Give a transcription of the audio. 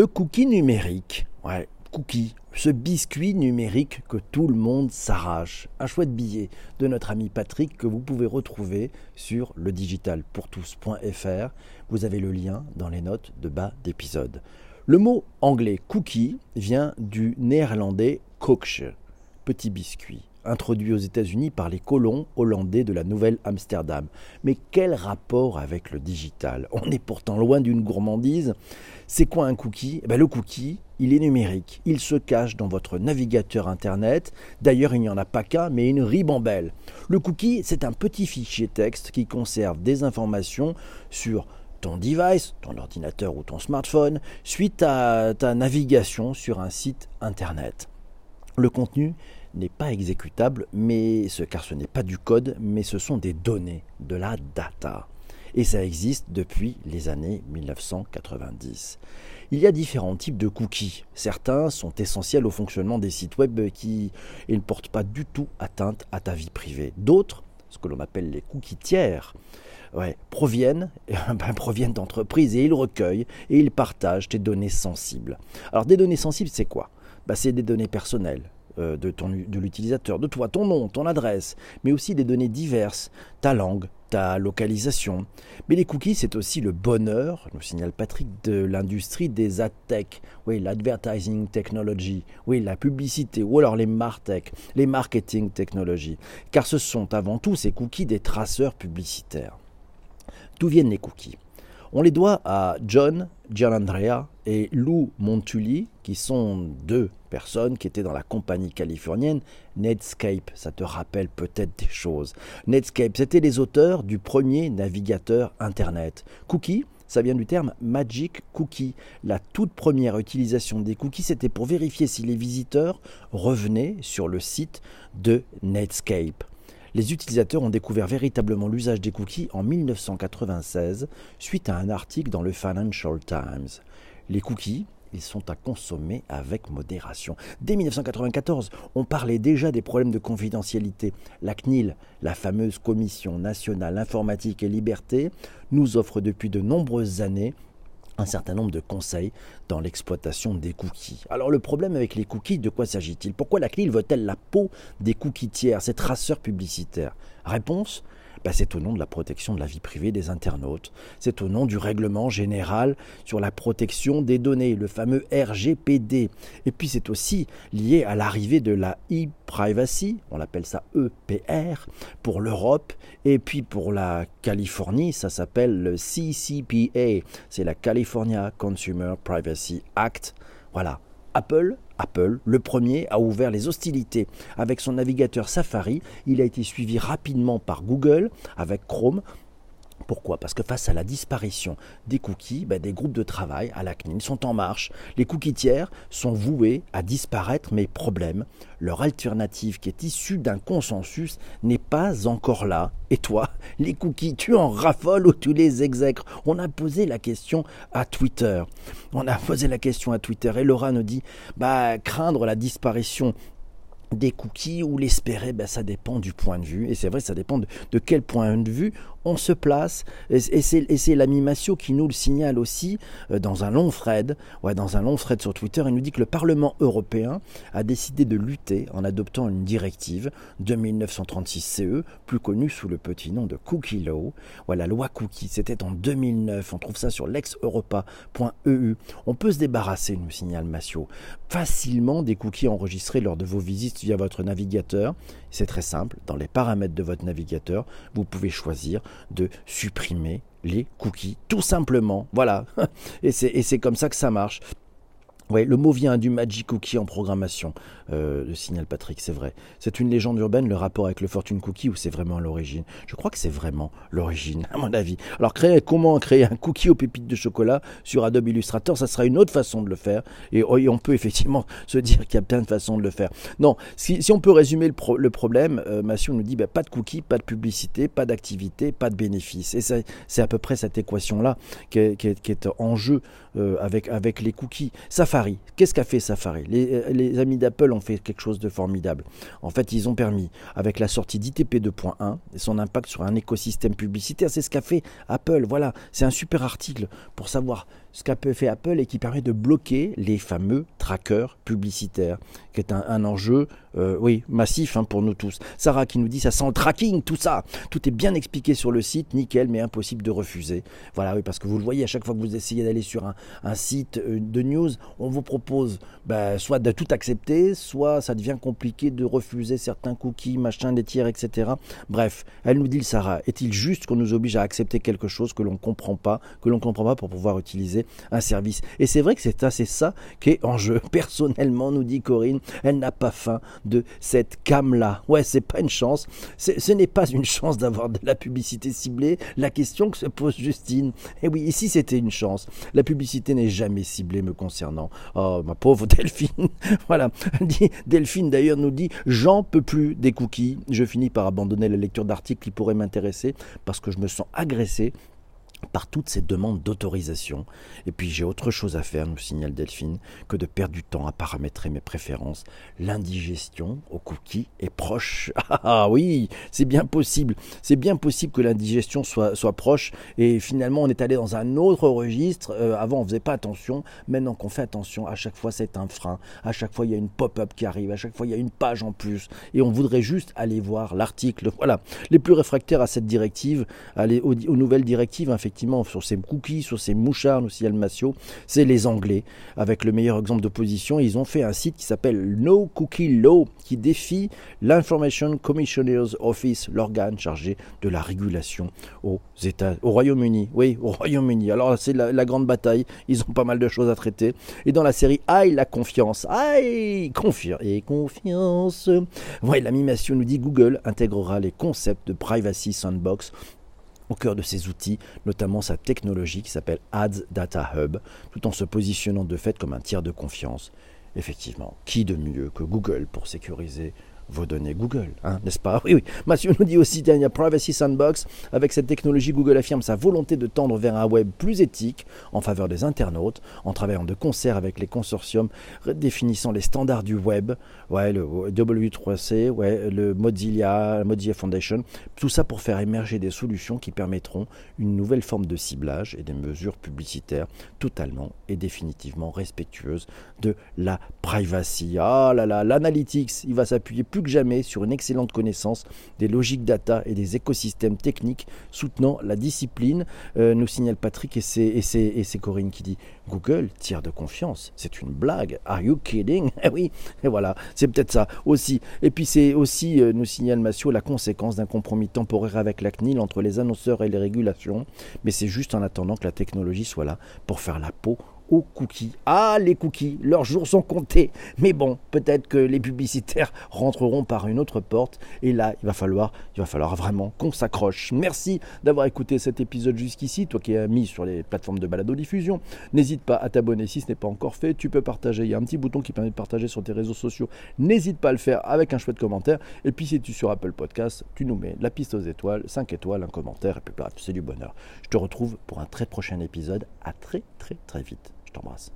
Le cookie numérique. Ouais, cookie. Ce biscuit numérique que tout le monde s'arrache. Un chouette billet de notre ami Patrick que vous pouvez retrouver sur le digitalpourtous.fr. Vous avez le lien dans les notes de bas d'épisode. Le mot anglais cookie vient du néerlandais koekje, petit biscuit introduit aux États-Unis par les colons hollandais de la Nouvelle-Amsterdam. Mais quel rapport avec le digital? On est pourtant loin d'une gourmandise. C'est quoi un cookie? Eh ben, Le cookie, il est numérique. Il se cache dans votre navigateur Internet. D'ailleurs, il n'y en a pas qu'un, mais une ribambelle. Le cookie, c'est un petit fichier texte qui conserve des informations sur ton device, ton ordinateur ou ton smartphone, suite à ta navigation sur un site Internet. Le contenu n'est pas exécutable, mais car ce n'est pas du code, mais ce sont des données, de la data. Et ça existe depuis les années 1990. Il y a différents types de cookies. Certains sont essentiels au fonctionnement des sites web qui et ne portent pas du tout atteinte à ta vie privée. D'autres, ce que l'on appelle les cookies tiers, proviennent, ben, proviennent d'entreprises et ils recueillent et ils partagent tes données sensibles. Alors des données sensibles, c'est quoi? Ben, C'est des données personnelles, euh, de, de l'utilisateur, de toi, ton nom, ton adresse, mais aussi des données diverses, ta langue, ta localisation. Mais les cookies, c'est aussi le bonheur, nous signale Patrick, de l'industrie des ad-tech, oui, l'advertising technology, oui, la publicité, ou alors les martech, les marketing technology, car ce sont avant tout ces cookies des traceurs publicitaires. D'où viennent les cookies? On les doit à John Gianandrea et Lou Montulli, qui sont deux personnes qui étaient dans la compagnie californienne Netscape. Ça te rappelle peut-être des choses. Netscape, c'était les auteurs du premier navigateur Internet. Cookie, ça vient du terme Magic Cookie. La toute première utilisation des cookies, c'était pour vérifier si les visiteurs revenaient sur le site de Netscape les utilisateurs ont découvert véritablement l'usage des cookies en 1996 suite à un article dans le Financial Times. Les cookies, ils sont à consommer avec modération. Dès 1994, on parlait déjà des problèmes de confidentialité. La CNIL, la fameuse Commission nationale informatique et liberté, nous offre depuis de nombreuses années un certain nombre de conseils dans l'exploitation des cookies. Alors le problème avec les cookies, de quoi s'agit-il? Pourquoi la CNIL veut-elle la peau des cookies tiers, ces traceurs publicitaires Réponse bah, c'est au nom de la protection de la vie privée des internautes. C'est au nom du règlement général sur la protection des données, le fameux RGPD. Et puis c'est aussi lié à l'arrivée de la e-privacy, on appelle ça EPR, pour l'Europe. Et puis pour la Californie, ça s'appelle le CCPA, c'est la California Consumer Privacy Act. Voilà, Apple, Apple, le premier, a ouvert les hostilités avec son navigateur Safari. Il a été suivi rapidement par Google avec Chrome. Pourquoi? Parce que face à la disparition des cookies, ben, des groupes de travail à la CNIL sont en marche. Les cookies tiers sont voués à disparaître, mais problème, leur alternative qui est issue d'un consensus n'est pas encore là. Et toi, les cookies, tu en raffoles ou tu les exècres? On a posé la question à Twitter. On a posé la question à Twitter et Laura nous dit, bah, craindre la disparition des cookies ou l'espérer, ben, ça dépend du point de vue. Et c'est vrai, ça dépend de, quel point de vue on se place. Et, c'est l'ami Massio qui nous le signale aussi euh, dans un long thread, ouais, dans un long thread sur Twitter. Il nous dit que le Parlement européen a décidé de lutter en adoptant une directive de 1936 CE, plus connue sous le petit nom de Cookie Law. Ouais, la loi Cookie, c'était en 2009. On trouve ça sur l'ex-europa.eu. On peut se débarrasser, nous signale Massio, facilement des cookies enregistrés lors de vos visites via votre navigateur. C'est très simple, dans les paramètres de votre navigateur, vous pouvez choisir de supprimer les cookies, tout simplement. Voilà. Et c'est comme ça que ça marche. Ouais, le mot vient du Magic Cookie en programmation, euh, le signal Patrick, c'est vrai. C'est une légende urbaine, le rapport avec le Fortune Cookie, ou c'est vraiment l'origine? Je crois que c'est vraiment l'origine, à mon avis. Alors, créer, comment créer un cookie aux pépites de chocolat sur Adobe Illustrator, ça sera une autre façon de le faire. Et, oh, on peut effectivement se dire qu'il y a plein de façons de le faire. Non, si, on peut résumer le, le problème, euh, nous dit bah, pas de cookies, pas de publicité, pas d'activité, pas de bénéfice. Et c'est à peu près cette équation-là qui, qui, est en jeu euh, avec, avec les cookies. Ça Qu'est-ce qu'a fait Safari les, les, amis d'Apple ont fait quelque chose de formidable. En fait, ils ont permis, avec la sortie d'ITP 2.1 et son impact sur un écosystème publicitaire, c'est ce qu'a fait Apple. Voilà, c'est un super article pour savoir ce qu'a fait Apple et qui permet de bloquer les fameux trackers publicitaires, qui est un, enjeu, euh, oui, massif hein, pour nous tous. Sarah qui nous dit ça sent le tracking, tout ça. Tout est bien expliqué sur le site, nickel, mais impossible de refuser. Voilà, oui, parce que vous le voyez, à chaque fois que vous essayez d'aller sur un, site euh, de news, on vous propose bah, soit de tout accepter, soit ça devient compliqué de refuser certains cookies, machin, des tiers, etc. Bref, elle nous dit, Sarah, est-il juste qu'on nous oblige à accepter quelque chose que l'on ne comprend pas, que l'on comprend pas pour pouvoir utiliser un service? Et c'est vrai que c'est assez ça qui est en jeu. Personnellement, nous dit Corinne, elle n'a pas faim de cette cam-là. Ouais, c'est pas une chance. Ce n'est pas une chance d'avoir de la publicité ciblée. La question que se pose Justine. Et eh oui, ici c'était une chance? La publicité n'est jamais ciblée me concernant. Oh, ma pauvre Delphine. voilà. Delphine d'ailleurs nous dit J'en peux plus des cookies. Je finis par abandonner la lecture d'articles qui pourraient m'intéresser parce que je me sens agressé par toutes ces demandes d'autorisation. Et puis j'ai autre chose à faire, nous signale Delphine, que de perdre du temps à paramétrer mes préférences. L'indigestion aux cookies est proche. Ah oui, c'est bien possible. C'est bien possible que l'indigestion soit, soit proche. Et finalement, on est allé dans un autre registre. Euh, avant, on faisait pas attention. Maintenant qu'on fait attention, à chaque fois, c'est un frein. À chaque fois, il y a une pop-up qui arrive. À chaque fois, il y a une page en plus. Et on voudrait juste aller voir l'article. Voilà. Les plus réfractaires à cette directive, aller aux, aux nouvelles directives, effectivement sur ces cookies, sur ces mouchards, aussi Almacio, c'est les Anglais. Avec le meilleur exemple d'opposition, ils ont fait un site qui s'appelle No Cookie Law, qui défie l'Information Commissioner's Office, l'organe chargé de la régulation aux États, au Royaume-Uni. Oui, au Royaume-Uni. Alors c'est la, grande bataille. Ils ont pas mal de choses à traiter. Et dans la série Aïe la confiance. Aïe confiance et confiance. L'animation nous dit Google intégrera les concepts de privacy sandbox au cœur de ses outils, notamment sa technologie qui s'appelle Ads Data Hub, tout en se positionnant de fait comme un tiers de confiance. Effectivement, qui de mieux que Google pour sécuriser vos données Google, hein, n'est-ce pas? Oui, oui. Mathieu nous dit aussi, dernier Privacy Sandbox, avec cette technologie, Google affirme sa volonté de tendre vers un web plus éthique en faveur des internautes, en travaillant de concert avec les consortiums définissant les standards du web, ouais, le W3C, ouais, le Mozilla, Mozilla Foundation, tout ça pour faire émerger des solutions qui permettront une nouvelle forme de ciblage et des mesures publicitaires totalement et définitivement respectueuses de la privacy. Ah là là, l'analytics, il va s'appuyer plus que jamais sur une excellente connaissance des logiques data et des écosystèmes techniques soutenant la discipline, euh, nous signale Patrick et c'est, et, c'est, Corinne qui dit Google, tiers de confiance, c'est une blague. Are you kidding? Eh oui, et voilà, c'est peut-être ça aussi. Et puis c'est aussi, euh, nous signale Massio, la conséquence d'un compromis temporaire avec la CNIL entre les annonceurs et les régulations, mais c'est juste en attendant que la technologie soit là pour faire la peau cookies. Ah, les cookies, leurs jours sont comptés. Mais bon, peut-être que les publicitaires rentreront par une autre porte. Et là, il va falloir, il va falloir vraiment qu'on s'accroche. Merci d'avoir écouté cet épisode jusqu'ici. Toi qui es mis sur les plateformes de balado-diffusion, n'hésite pas à t'abonner si ce n'est pas encore fait. Tu peux partager. Il y a un petit bouton qui permet de partager sur tes réseaux sociaux. N'hésite pas à le faire avec un chouette commentaire. Et puis, si tu es sur Apple Podcast, tu nous mets la piste aux étoiles, 5 étoiles, un commentaire. Et puis, c'est du bonheur. Je te retrouve pour un très prochain épisode. À très, très, très vite. Je t'embrasse.